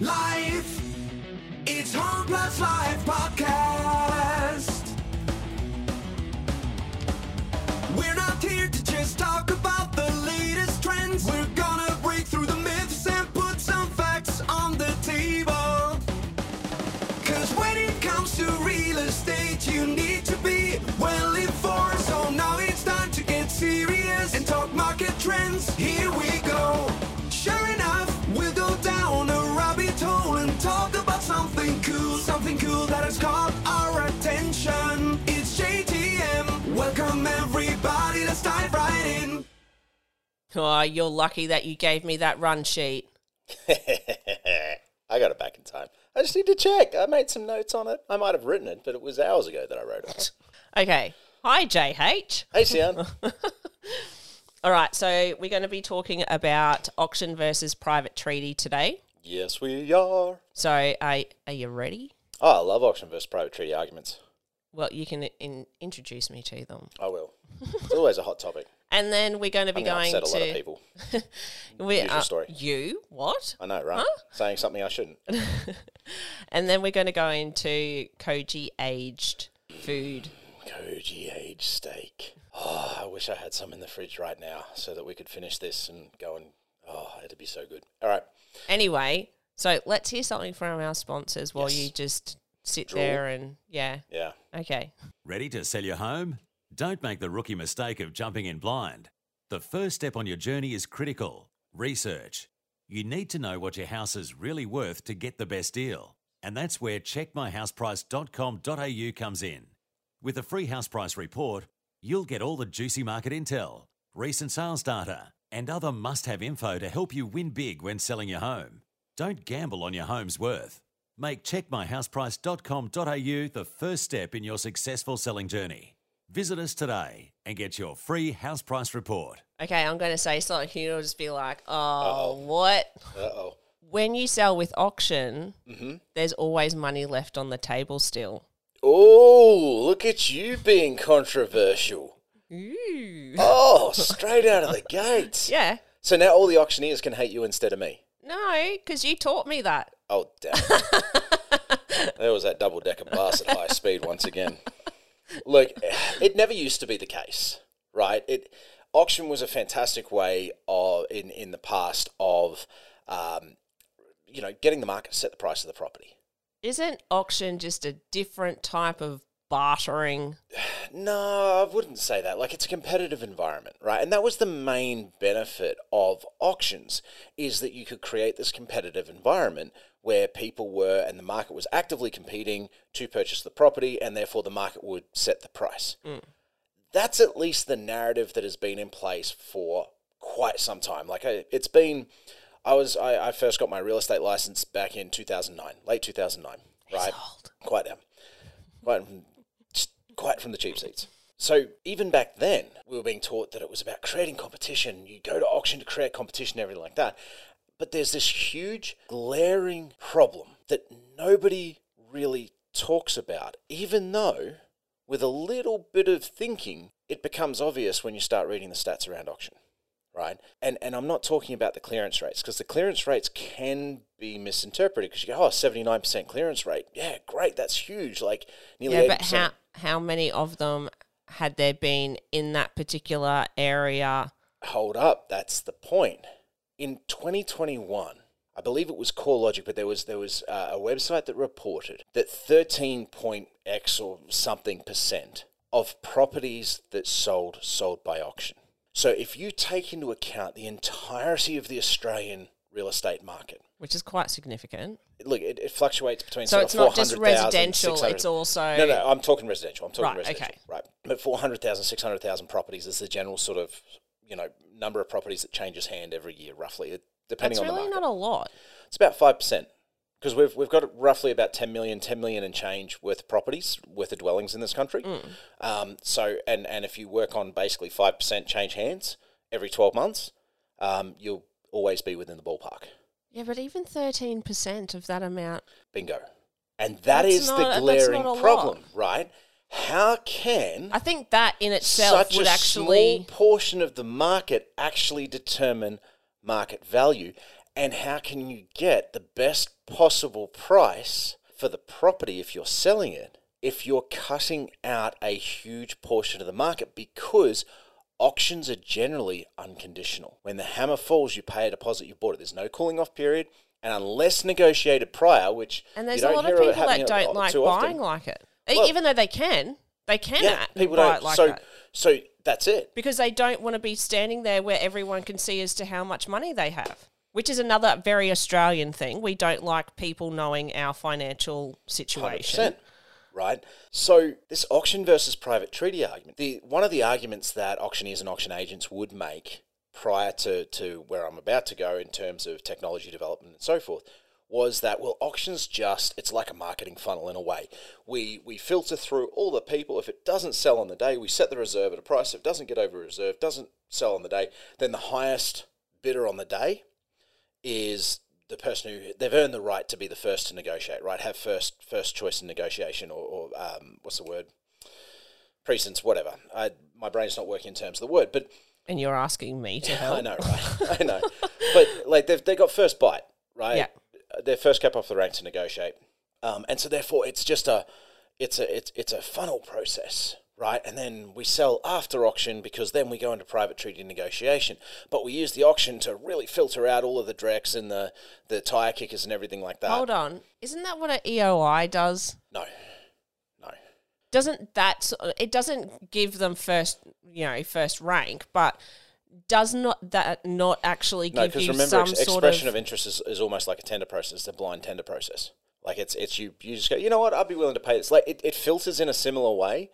Live. Something cool, that has caught our attention. It's JTM. Welcome everybody, let's dive right in. Oh, you're lucky that you gave me that run sheet. I got it back in time. I just need to check. I made some notes on it. I might have written it, but it was hours ago that I wrote it. Okay. Hi, JH. hey, Siarn. All right, so we're going to be talking about auction versus private treaty today. yes, we are. So, are, are you ready? Oh, I love auction versus private treaty arguments. Well, you can in, introduce me to them. I will. It's always a hot topic. And then we're going to be I'm going to upset a lot of people. we, Usual story. You? What? I know, right? Saying something I shouldn't. And then we're going to go into Koji aged food. Koji aged steak. Oh, I wish I had some in the fridge right now so that we could finish this and go and. Oh, it'd be so good. All right. Anyway, so let's hear something from our sponsors while Yes. you just sit Draw. there and, yeah. Yeah. Okay. Ready to sell your home? Don't make the rookie mistake of jumping in blind. The first step on your journey is critical research. You need to know what your house is really worth to get the best deal. And that's where checkmyhouseprice.com.au comes in. With a free house price report, you'll get all the juicy market intel, recent sales data, and other must have info to help you win big when selling your home. Don't gamble on your home's worth. Make checkmyhouseprice.com.au the first step in your successful selling journey. Visit us today and get your free house price report. Okay, I'm going to say something. You'll just be like, oh, what? Uh oh. When you sell with auction, Mm-hmm. there's always money left on the table still. Oh, look at you being controversial. Ooh. Oh, straight out of the gates. Yeah. So now all the auctioneers can hate you instead of me. No, because you taught me that. Oh, damn. there was that double decker bus at high speed once again. Look, it never used to be the case, right? It auction was a fantastic way of in in the past of, um, you know, getting the market to set the price of the property. Isn't auction just a different type of bartering? No, I wouldn't say that. Like it's a competitive environment, right? And that was the main benefit of auctions is that you could create this competitive environment where people were and the market was actively competing to purchase the property and therefore the market would set the price. Mm. That's at least the narrative that has been in place for quite some time. Like I, it's been I was I, I first got my real estate license back in 2009, late 2009, right? Quite down. Quite quite from the cheap seats. So even back then, we were being taught that it was about creating competition. You go to auction to create competition, everything like that. But there's this huge, glaring problem that nobody really talks about, even though, with a little bit of thinking, it becomes obvious when you start reading the stats around auction right? And and I'm not talking about the clearance rates because the clearance rates can be misinterpreted because you go, oh, 79% clearance rate. Yeah, great, that's huge. Like nearly Yeah, 80%. but how how many of them had there been in that particular area? Hold up, that's the point. In 2021, I believe it was CoreLogic, but there was there was uh, a website that reported that 13 point X or something percent of properties that sold sold by auction. So if you take into account the entirety of the Australian real estate market, Which is quite significant. look, it, it fluctuates between So it's not just residential, it's also no, no. I'm talking residential. I'm talking Right, residential. okay. Right, but 400,000, 600,000 properties is the general sort of you know number of properties that changes hand every year, roughly, it- depending That's on really the market. not a lot. It's about five percent because we've we've got roughly about 10 million, 10 million and change worth of properties, worth of dwellings in this country. Mm. Um, so and and if you work on basically five percent change hands every 12 months, um, you'll always be within the ballpark. Yeah, but even thirteen percent of that amount. Bingo. And that That's is not- the glaring a lot. problem, right? How can I think that in itself such would a actually small portion of the market actually determine market value? And how can you get the best possible price for the property if you're selling it if you're cutting out a huge portion of the market because auctions are generally unconditional. When the hammer falls, you pay a deposit, you bought it. There's no cooling off period, and unless negotiated prior, which And there's a lot of people that don't like buying often. like it. Well- Even though they can, they can Yeah, people buy don't. it like so, that. so that's it. Because they don't want to be standing there where everyone can see as to how much money they have. Which is another very Australian thing. We don't like people knowing our financial situation. 100%, right? So this auction versus private treaty argument, the one of the arguments that auctioneers and auction agents would make prior to, to where I'm about to go in terms of technology development and so forth was that well auctions just it's like a marketing funnel in a way we we filter through all the people if it doesn't sell on the day we set the reserve at a price if it doesn't get over reserve doesn't sell on the day then the highest bidder on the day is the person who they've earned the right to be the first to negotiate, right? Have first first choice in negotiation, or, or um, what's the word? Precedence, whatever. I, my brain's not working in terms of the word, but And you're asking me to help. I know, right? I know, but like they've they got first bite, right? Yeah. Their first cap off the rank to negotiate, um, and so therefore it's just a it's a it's it's a funnel process, right? And then we sell after auction because then we go into private treaty negotiation. But we use the auction to really filter out all of the drex and the the tire kickers and everything like that. Hold on. Isn't that what an EOI does? No, no. Doesn't that it doesn't give them first, you know, first rank, but does not that not actually No, give you remember, some ex- sort expression of, of, interest is, is almost like a tender process. It's a blind tender process. Like it's it's you you just go, you know what, I'd be willing to pay this. Like it, it filters in a similar way.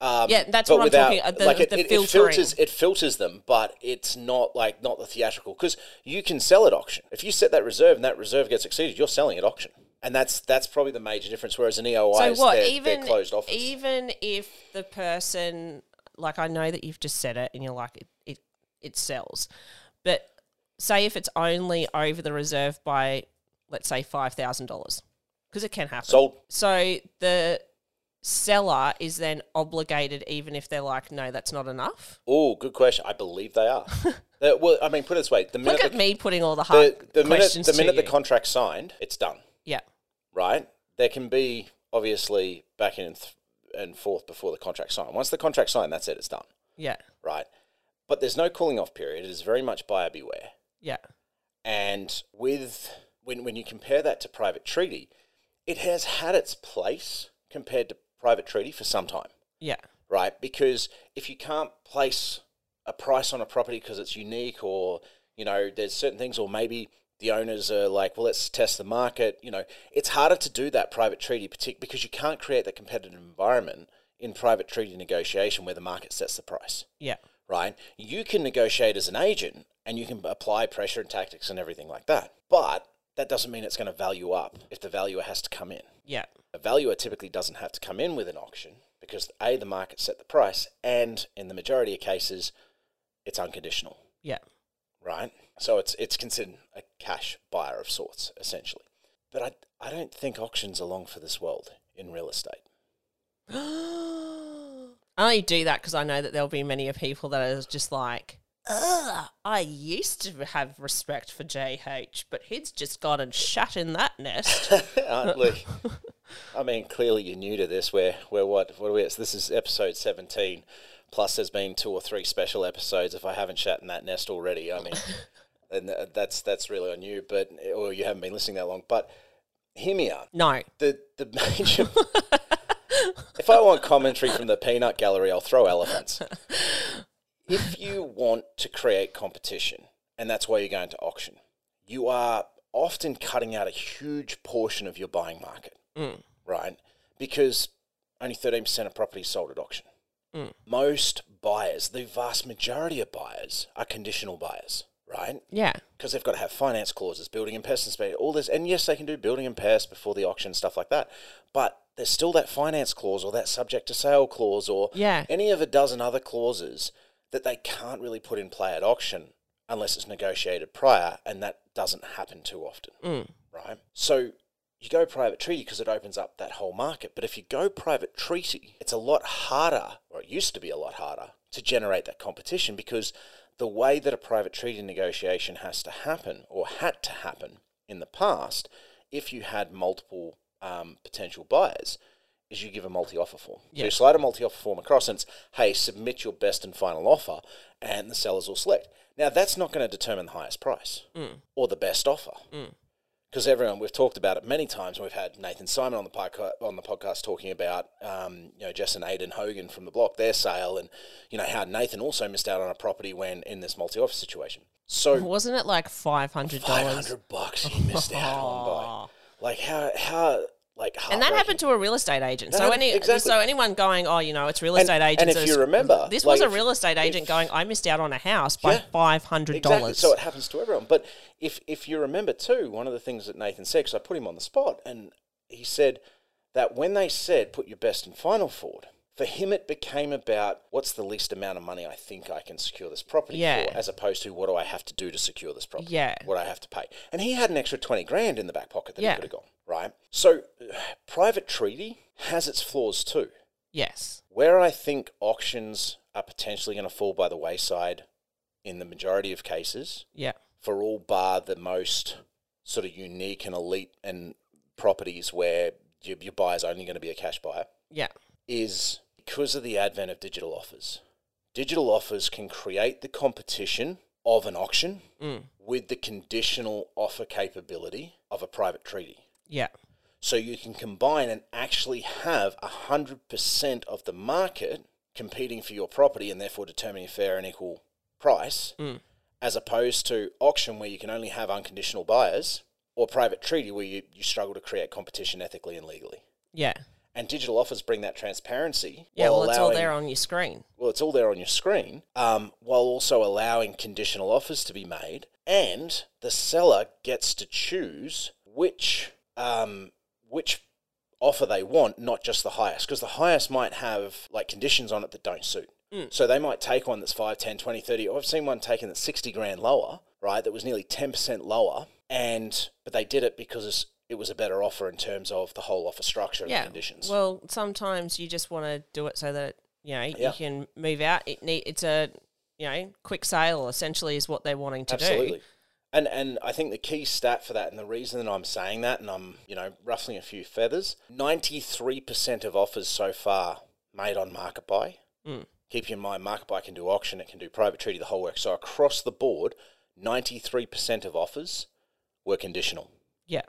Um, Yeah, that's what I'm talking- uh, the- like it, the it, it filters it filters them, but it's not like not the theatrical because you can sell at auction. If you set that reserve and that reserve gets exceeded, you're selling at auction, and that's that's probably the major difference. Whereas an EOI, so is what? they're, even they're closed offers. even if the person, like I know that you've just said it, and you're like it, it, it sells, but say if it's only over the reserve by, let's say five thousand dollars, because it can happen. Sold. So the seller is then obligated, even if they're like, no, that's not enough. Oh, good question. I believe they are. Well, I mean, put it this way: the minute Look at the, me putting all the hard the, the minute questions the to minute the you. contract's signed, it's done. yeah, right? There can be obviously back and th- and forth before the contract signed. Once the contract's signed, that's it. It's done, yeah, right? But there's no cooling off period. It is very much buyer beware. yeah, And with when when you compare that to private treaty, it has had its place compared to private treaty for some time, yeah, right? Because if you can't place a price on a property because it's unique, or you know, there's certain things, or maybe the owners are like, well, let's test the market. You know, it's harder to do that private treaty, partic- because you can't create that competitive environment in private treaty negotiation where the market sets the price yeah, right? You can negotiate as an agent and you can apply pressure and tactics and everything like that. But that doesn't mean it's going to value up if the valuer has to come in. yeah, A valuer typically doesn't have to come in with an auction because A, the market set the price, and in the majority of cases, it's unconditional, yeah. right? So it's it's considered a cash buyer of sorts, essentially. But I, I don't think auctions are long for this world in real estate. I only do that because I know that there'll be many of people that are just like, Ugh, I used to have respect for JH, but he's just gone and shut in that nest. Uh, look, I mean, clearly you're new to this. Where, where, what, what are we? This is episode 17. Plus, there's been two or three special episodes. If I haven't shut in that nest already, I mean, and that's that's really on you. But or you haven't been listening that long. But hear me out. no. The the major. if I want commentary from the peanut gallery, I'll throw elephants. If you want to create competition, and that's why you're going to auction, you are often cutting out a huge portion of your buying market, mm. right? Because only 13% of properties sold at auction. Mm. Most buyers, the vast majority of buyers, are conditional buyers, right? Yeah. because they've got to have finance clauses, building and pest inspection, all this. And yes, they can do building and pest before the auction, stuff like that. But there's still that finance clause or that subject to sale clause or Yeah. any of a dozen other clauses that they can't really put in play at auction unless it's negotiated prior, and that doesn't happen too often, right? So you go private treaty because it opens up that whole market. But if you go private treaty, it's a lot harder, or it used to be a lot harder, to generate that competition because the way that a private treaty negotiation has to happen or had to happen in the past, if you had multiple um, potential buyers, is you give a multi offer form. So you slide a multi offer form across and it's, hey, submit your best and final offer, and the sellers will select. Now, that's not going to determine the highest price or the best offer. Because everyone, we've talked about it many times. We've had Nathan Simon on the podcast, on the podcast talking about, um, you know, Jess and Aidan Hogan from the block, their sale, and you know how Nathan also missed out on a property when in this multi-offer situation. So Wasn't it like five hundred five dollars? hundred bucks he missed out on by, like how how like And that happened to a real estate agent. That so happened- any exactly. so anyone going, oh, you know, it's real estate and agents. And if you remember, this like, was a real estate agent if- going, I missed out on a house by Yeah. five hundred Exactly. dollars. So it happens to everyone. But if if you remember too, one of the things that Nathan said, because I put him on the spot, and he said that when they said put your best and final forward, for him it became about what's the least amount of money I think I can secure this property Yeah. for, as opposed to what do I have to do to secure this property? Yeah. What I have to pay. And he had an extra twenty grand in the back pocket that Yeah. he could have gone. Right. So private treaty has its flaws too. yes. Where I think auctions are potentially going to fall by the wayside in the majority of cases Yeah. for all bar the most sort of unique and elite and properties where your, your buyer's only going to be a cash buyer Yeah. is because of the advent of digital offers. Digital offers can create the competition of an auction Mm. with the conditional offer capability of a private treaty. Yeah. So you can combine and actually have 100% of the market competing for your property and therefore determining a fair and equal price, Mm. as opposed to auction where you can only have unconditional buyers or private treaty where you, you struggle to create competition ethically and legally. Yeah. And digital offers bring that transparency. Yeah. Well, it's all there on your screen. well, it's all there on your screen, um, while also allowing conditional offers to be made, and the seller gets to choose which um, which offer they want, not just the highest, because the highest might have like conditions on it that don't suit. So they might take one that's 5, 10, 20, 30. I've seen one taken that's 60 grand lower, right? That was nearly 10% lower. And, but they did it because it's- it was a better offer in terms of the whole offer structure and Yeah. conditions. Well, sometimes you just want to do it so that you know Yeah. you can move out. It need it's a you know quick sale essentially is what they're wanting to Absolutely. do. Absolutely. And and I think the key stat for that, and the reason that I'm saying that, and I'm you know ruffling a few feathers, ninety three percent of offers so far made on Market Buy. Mm. Keep in mind, Market Buy can do auction, it can do private treaty, the whole work. So across the board, ninety three percent of offers were conditional. Yeah.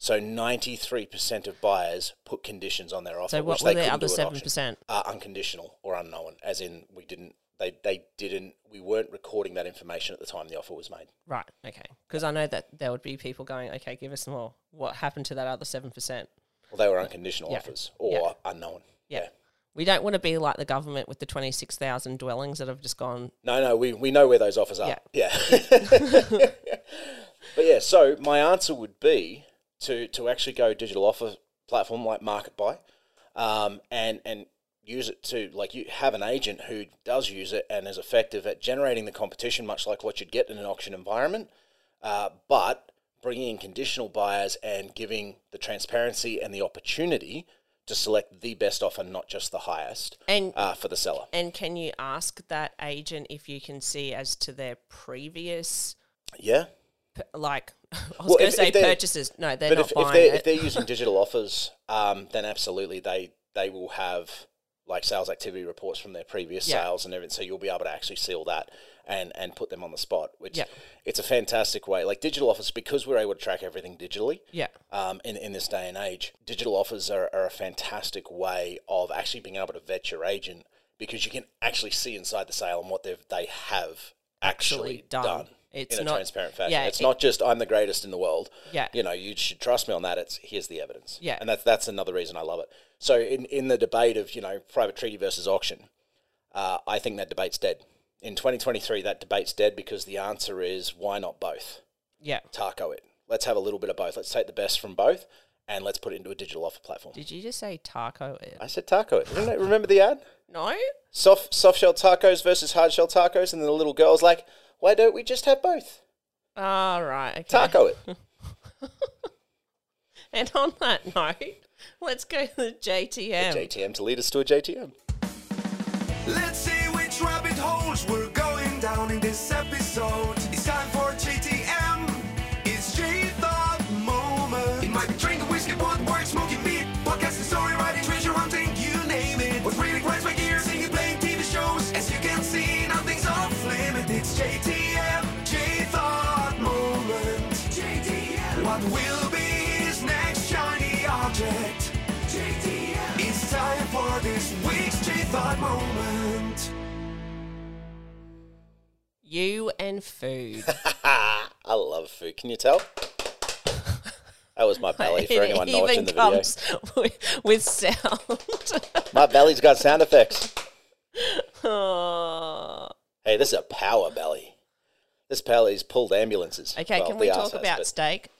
So ninety three percent of buyers put conditions on their offer, So what which were the other 7%? Uh, unconditional or unknown, as in we didn't. They, they didn't. We weren't recording that information at the time the offer was made. Right. Okay. Because I know that there would be people going, okay, give us more. What happened to that other seven percent? Well, they were unconditional Yeah. offers or Yeah. unknown. Yeah. We don't want to be like the government with the twenty six thousand dwellings that have just gone. No, no, we, we know where those offers are. Yeah. Yeah. but yeah, so my answer would be to, to actually go digital offer platform like Market Buy um, and, and use it to, like, you have an agent who does use it and is effective at generating the competition, much like what you'd get in an auction environment, uh, but bringing in conditional buyers and giving the transparency and the opportunity to select the best offer, not just the highest, And uh, for the seller. and can you ask that agent if you can see as to their previous Yeah. Like I was Well, going to say purchases. No, they're but not if, if they're it. if they're using digital offers, um, then absolutely they they will have like sales activity reports from their previous Yeah. sales and everything. So you'll be able to actually see all that and and put them on the spot. Which Yeah. it's a fantastic way. Like digital offers, because we're able to track everything digitally. yeah. Um, in, in this day and age, digital offers are, are a fantastic way of actually being able to vet your agent because you can actually see inside the sale and what they've they have actually, Actually done. done, It's in a not- transparent fashion. yeah, it's it- not just I'm the greatest in the world. Yeah. you know, you should trust me on that. It's here's the evidence. Yeah. and that's that's another reason I love it. So in in the debate of you know private treaty versus auction, uh, I think that debate's dead. In 2023, that debate's dead because the answer is why not both? Yeah. Taco it. Let's have a little bit of both. Let's take the best from both and let's put it into a digital offer platform. Did you just say taco? it? I said taco it. Remember, remember the ad? No. Soft soft shell tacos versus hard shell tacos, and then the little girl's like, "Why don't we just have both? All right. Okay. Taco it." And on that note, let's go to the JTM. JTM to lead us to a JTM. Let's see which rabbit holes we're going down in this for this week's J Thought Moment. You and food. I love food. Can you tell? That was my belly for anyone not watching the video. comes with, with sound. My belly's got sound effects. Oh. Hey, this is a power belly. This belly's pulled ambulances. Okay, Well, can we talk arse has, about steak?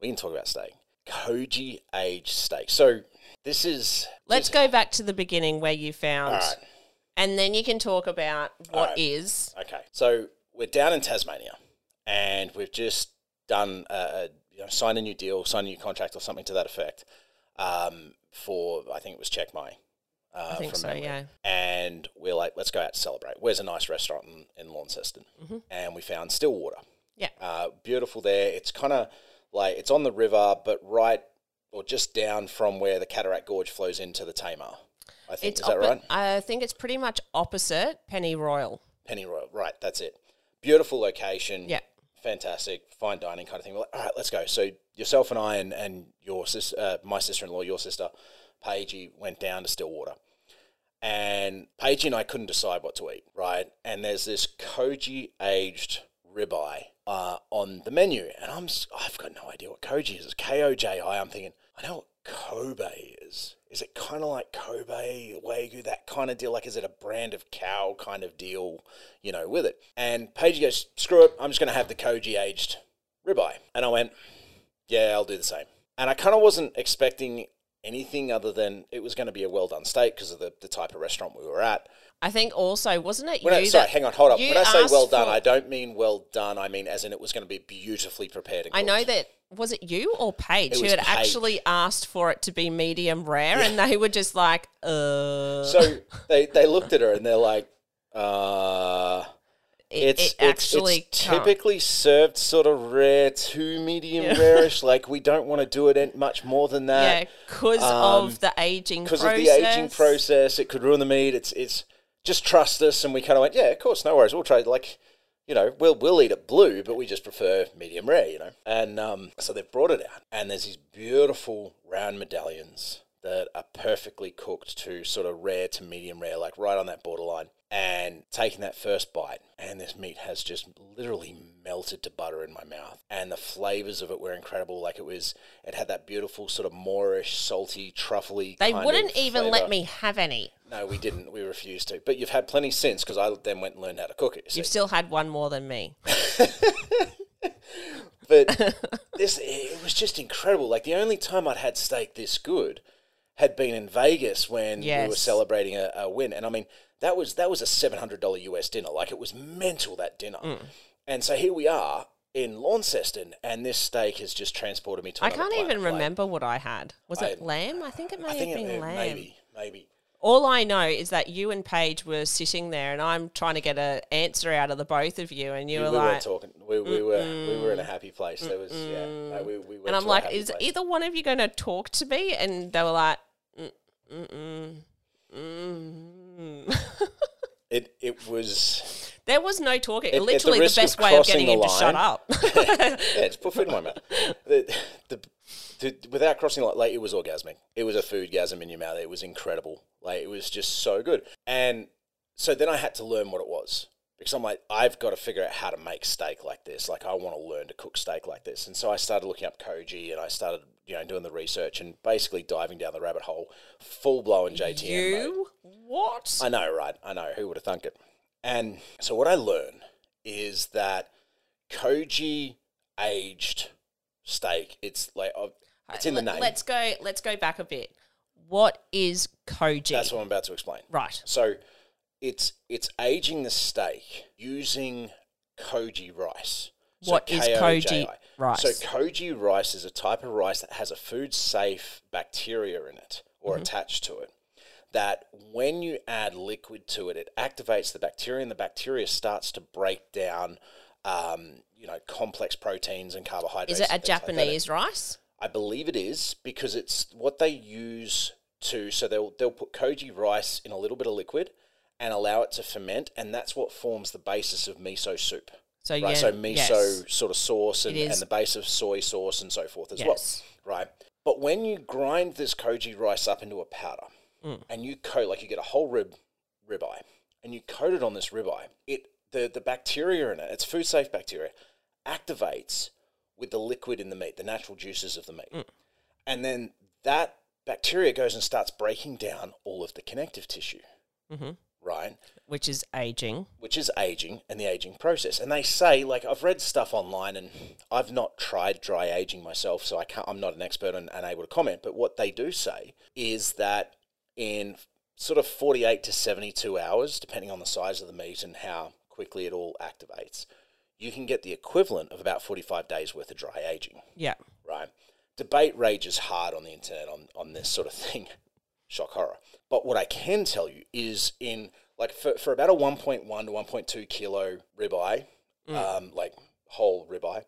We can talk about steak. Koji aged steak. So this is. Let's go back to the beginning where you found, All right. and then you can talk about what Alright. is. Okay, so we're down in Tasmania, and we've just done a, you know, signed a new deal, signed a new contract, or something to that effect. Um, for I think it was Check My. Uh, I think so, memory. yeah. And we're like, let's go out to celebrate. Where's a nice restaurant in, in Launceston? And we found Stillwater. Yeah. Uh, beautiful there. It's kind of like it's on the river, but right or just down from where the Cataract Gorge flows into the Tamar. I think It's is that oppo- right? I think it's pretty much opposite Penny Royal. Penny Royal. Right, that's it. Beautiful location. Yeah. Fantastic, fine dining kind of thing. We're like, all right, let's go. So yourself and I and, and your sis, uh, my sister-in-law, your sister, Paigey, went down to Stillwater. And Paigey and I couldn't decide what to eat, right? And there's this koji aged ribeye uh, on the menu. And I'm, I've got no idea what koji is. It's K-O-J-I. I'm thinking, I know what Kobe is. Is it kind of like Kobe, Wagyu, that kind of deal? Like, is it a brand of cow kind of deal, you know, with it? And Paige goes, screw it, I'm just going to have the Koji aged ribeye. And I went, yeah, I'll do the same. And I kind of wasn't expecting anything other than it was going to be a well done steak because of the, the type of restaurant we were at. I think also wasn't it When you? I, sorry, that- hang on, hold up. When I say well done, I don't mean well done. I mean as in it was going to be beautifully prepared. And I know that was it you or Paige who had Paige. actually asked for it to be medium rare, and they were just like, uh. So they, they looked at her and they're like, uh, it, it's, it actually it's can't. typically served sort of rare to medium Yeah. rarish. Like we don't want to do it much more than that. yeah, because um, of the aging because of the aging process. It could ruin the meat. It's it's just trust us, and we kind of went, yeah, of course, no worries. We'll try. Like you know, we'll we'll eat it blue, but we just prefer medium rare. You know, and um, so they've brought it out, and there's these beautiful round medallions that are perfectly cooked to sort of rare to medium rare, like right on that borderline. And taking that first bite, and this meat has just literally melted to butter in my mouth, and the flavors of it were incredible. Like it was, it had that beautiful sort of moreish, salty, truffly. They wouldn't even flavour. let me have any. No, we didn't. We refused to. But you've had plenty since because I then went and learned how to cook it. you. You've still had one more than me. But this, it was just incredible. Like the only time I'd had steak this good had been in Vegas when we were celebrating a, a win, and I mean that was that was a seven hundred dollar US dinner. Like it was mental that dinner. Mm. And so here we are in Launceston, and this steak has just transported me to. I can't even. Remember what I had. Was I- it lamb? I think it may I have been it- lamb. maybe, maybe. All I know is that you and Paige were sitting there, and I'm trying to get an answer out of the both of you, and you We, were we like, weren't talking. We, we were we were in a happy place. There was yeah. No, we, we and I'm like, is place. either one of you going to talk to me? And they were like, mm, mm, mm, mm. It it was there was no talking. The Literally, the, of best way of getting the him to shut up. yeah, it's put food in my mouth. The, the, the, without crossing the line, like it was orgasmic. It was a food gasm in your mouth. It was incredible. Like it was just so good. And so then I had to learn what it was because I'm like, I've got to figure out how to make steak like this. Like I want to learn to cook steak like this. And so I started looking up koji and I started, you know, doing the research and basically diving down the rabbit hole, full blown JTM mode. you what? I know, right? I know. Who would have thunk it? And so what I learn is that koji aged steak. It's like it's in the name. Let's go. Let's go back a bit. What is koji? That's what I'm about to explain. right. So it's it's aging the steak using koji rice. So What is koji rice? So koji rice is a type of rice that has a food safe bacteria in it or Mm-hmm. attached to it that when you add liquid to it, it activates the bacteria, and the bacteria starts to break down, um, you know, complex proteins and carbohydrates. Is it a things like. Japanese rice? I believe it is because it's what they use to. So they'll they'll put koji rice in a little bit of liquid and allow it to ferment, and that's what forms the basis of miso soup. So Right, yeah, so miso yes. sort of sauce and, and the base of soy sauce and so forth as Yes. well. Right. But when you grind this koji rice up into a powder Mm. and you coat like you get a whole rib ribeye and you coat it on this ribeye, it the, the bacteria in it, it's food safe bacteria, activates with the liquid in the meat, the natural juices of the meat. Mm. And then that bacteria goes and starts breaking down all of the connective tissue. mm-hmm. Right which is aging. which is aging and the aging process. And they say, like, I've read stuff online, and I've not tried dry aging myself, so I can't. I'm not an expert and, and able to comment. But what they do say is that in sort of 48 to 72 hours, depending on the size of the meat and how quickly it all activates, you can get the equivalent of about 45 days worth of dry aging Yeah. right? Debate rages hard on the internet on, on this sort of thing. Shock horror. But what I can tell you is in like for, for about a 1.1 to 1.2 kilo ribeye, um, like whole ribeye,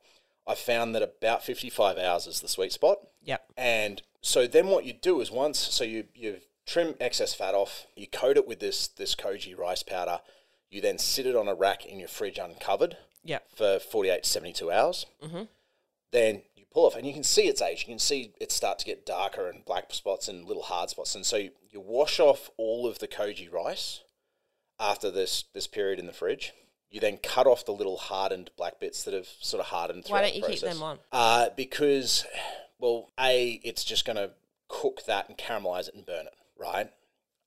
I found that about 55 hours is the sweet spot. Yeah. And so then what you do is once so you you trim excess fat off, you coat it with this this koji rice powder, you then sit it on a rack in your fridge uncovered Yeah. for 48 to 72 hours. Mm-hmm. Then pull off, and you can see its age. You can see it start to get darker and black spots and little hard spots. And so you, you wash off all of the koji rice after this this period in the fridge. You then cut off the little hardened black bits that have sort of hardened. Why don't you keep them on? Uh, because, well, a it's just going to cook that and caramelize it and burn it, right?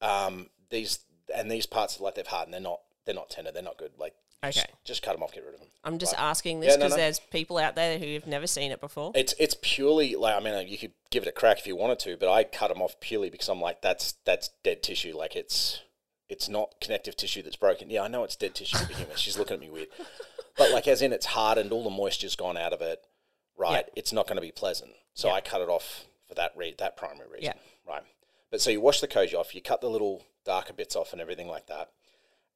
Um, these and these parts are like they've hardened. They're not they're not tender. They're not good. Like Okay. just cut them off. Get rid of them. I'm just asking this Yeah, no, because no. there's people out there who have never seen it before. It's it's purely like I mean uh, you could give it a crack if you wanted to, but I cut them off purely because I'm like that's that's dead tissue. Like it's it's not connective tissue that's broken. Yeah, I know it's dead tissue to begin with. She's looking at me weird, but like as in it's hardened, all the moisture's gone out of it. Right, it's not going to be pleasant. So. I cut it off for that re- that primary reason. Yeah. Right, but so you wash the koji off, you cut the little darker bits off and everything like that,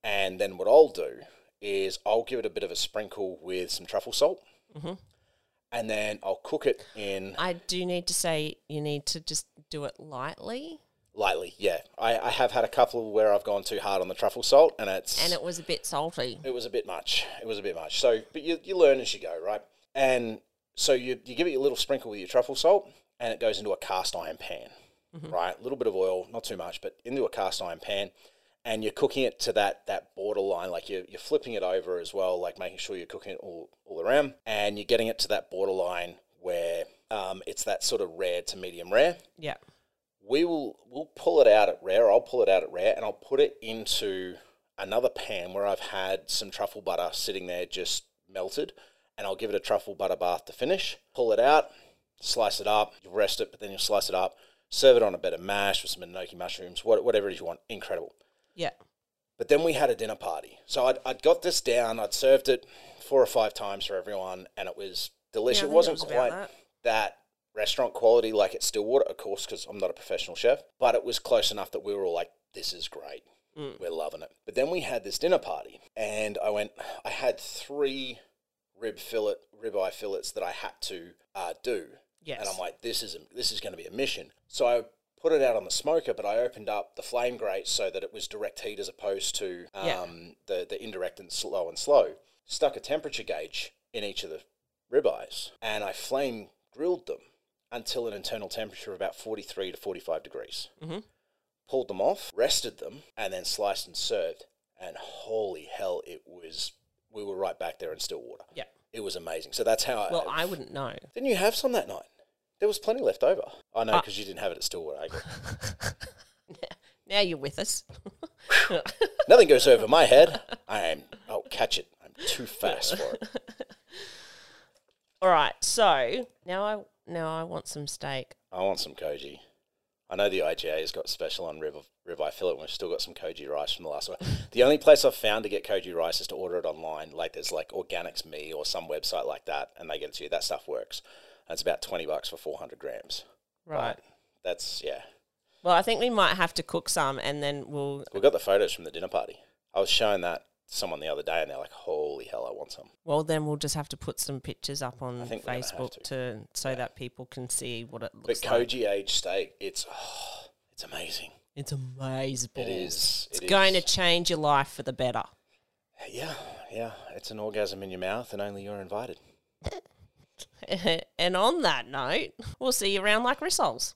and then what I'll do is I'll give it a bit of a sprinkle with some truffle salt. Mm-hmm. And then I'll cook it in I do need to say you need to just do it lightly, lightly. Yeah, I, I have had a couple where I've gone too hard on the truffle salt, and it's and it was a bit salty. it was a bit much. It was a bit much. So, but you, you learn as you go, right? And so you, you give it a little sprinkle with your truffle salt, and it goes into a cast iron pan, mm-hmm. right? A little bit of oil, not too much, but into a cast iron pan, and you're cooking it to that that borderline. Like you're, you're flipping it over as well, like making sure you're cooking it all all around, and you're getting it to that borderline where um, it's that sort of rare to medium rare Yeah. we will we'll pull it out at rare. I'll pull it out at rare, and I'll put it into another pan where I've had some truffle butter sitting there just melted, and I'll give it a truffle butter bath to finish. Pull it out, slice it up, you rest it, but then you slice it up, serve it on a bed of mash with some enoki mushrooms, whatever it is you want. Incredible. Yeah. But then we had a dinner party. So I'd, I'd got this down, I'd served it four or five times for everyone, and it was delicious. Yeah, it wasn't it was quite that. that. restaurant quality like at Stillwater, of course, because I'm not a professional chef, but it was close enough that we were all like, this is great. Mm. We're loving it. But then we had this dinner party, and I went, I had three rib fillet, ribeye fillets that I had to uh, do. Yes. And I'm like, this is a, this is going to be a mission. So I put it out on the smoker, but I opened up the flame grate so that it was direct heat as opposed to um, Yeah. the the indirect and slow and slow. Stuck a temperature gauge in each of the ribeyes, and I flame grilled them until an internal temperature of about 43 to 45 degrees. Mm-hmm. Pulled them off, rested them, and then sliced and served. And holy hell, it was. We were right back there in Stillwater. Yeah. It was amazing. So that's how. Well, I, I wouldn't know. didn't you have some that night? There was plenty left over. I know Uh, because you didn't have it at Stillwater. I guess. Now you're with us. Nothing goes over my head. I am. Oh, catch it! I'm too fast for it. All right. So now I now I want some steak. I want some koji. I know the IGA has got special on rib ribeye fillet. and We've still got some koji rice from the last one. The only place I've found to get koji rice is to order it online. Like there's like Organics Me or some website like that, and they get it to you. That stuff works. That's about twenty bucks for four hundred grams. Right. That's yeah. Well, I think we might have to cook some, and then we'll. We got the photos from the dinner party. I was showing that to someone the other day, and they're like, "Holy hell, I want some." Well, then we'll just have to put some pictures up on think we're gonna Facebook to, so that people can see what it But looks like. Koji aged steak, it's oh, it's amazing. It's amazing. It is. It's It going is. to change your life for the better. Yeah, yeah. It's an orgasm in your mouth, and only you're invited. and on that note, we'll see you around like rissoles.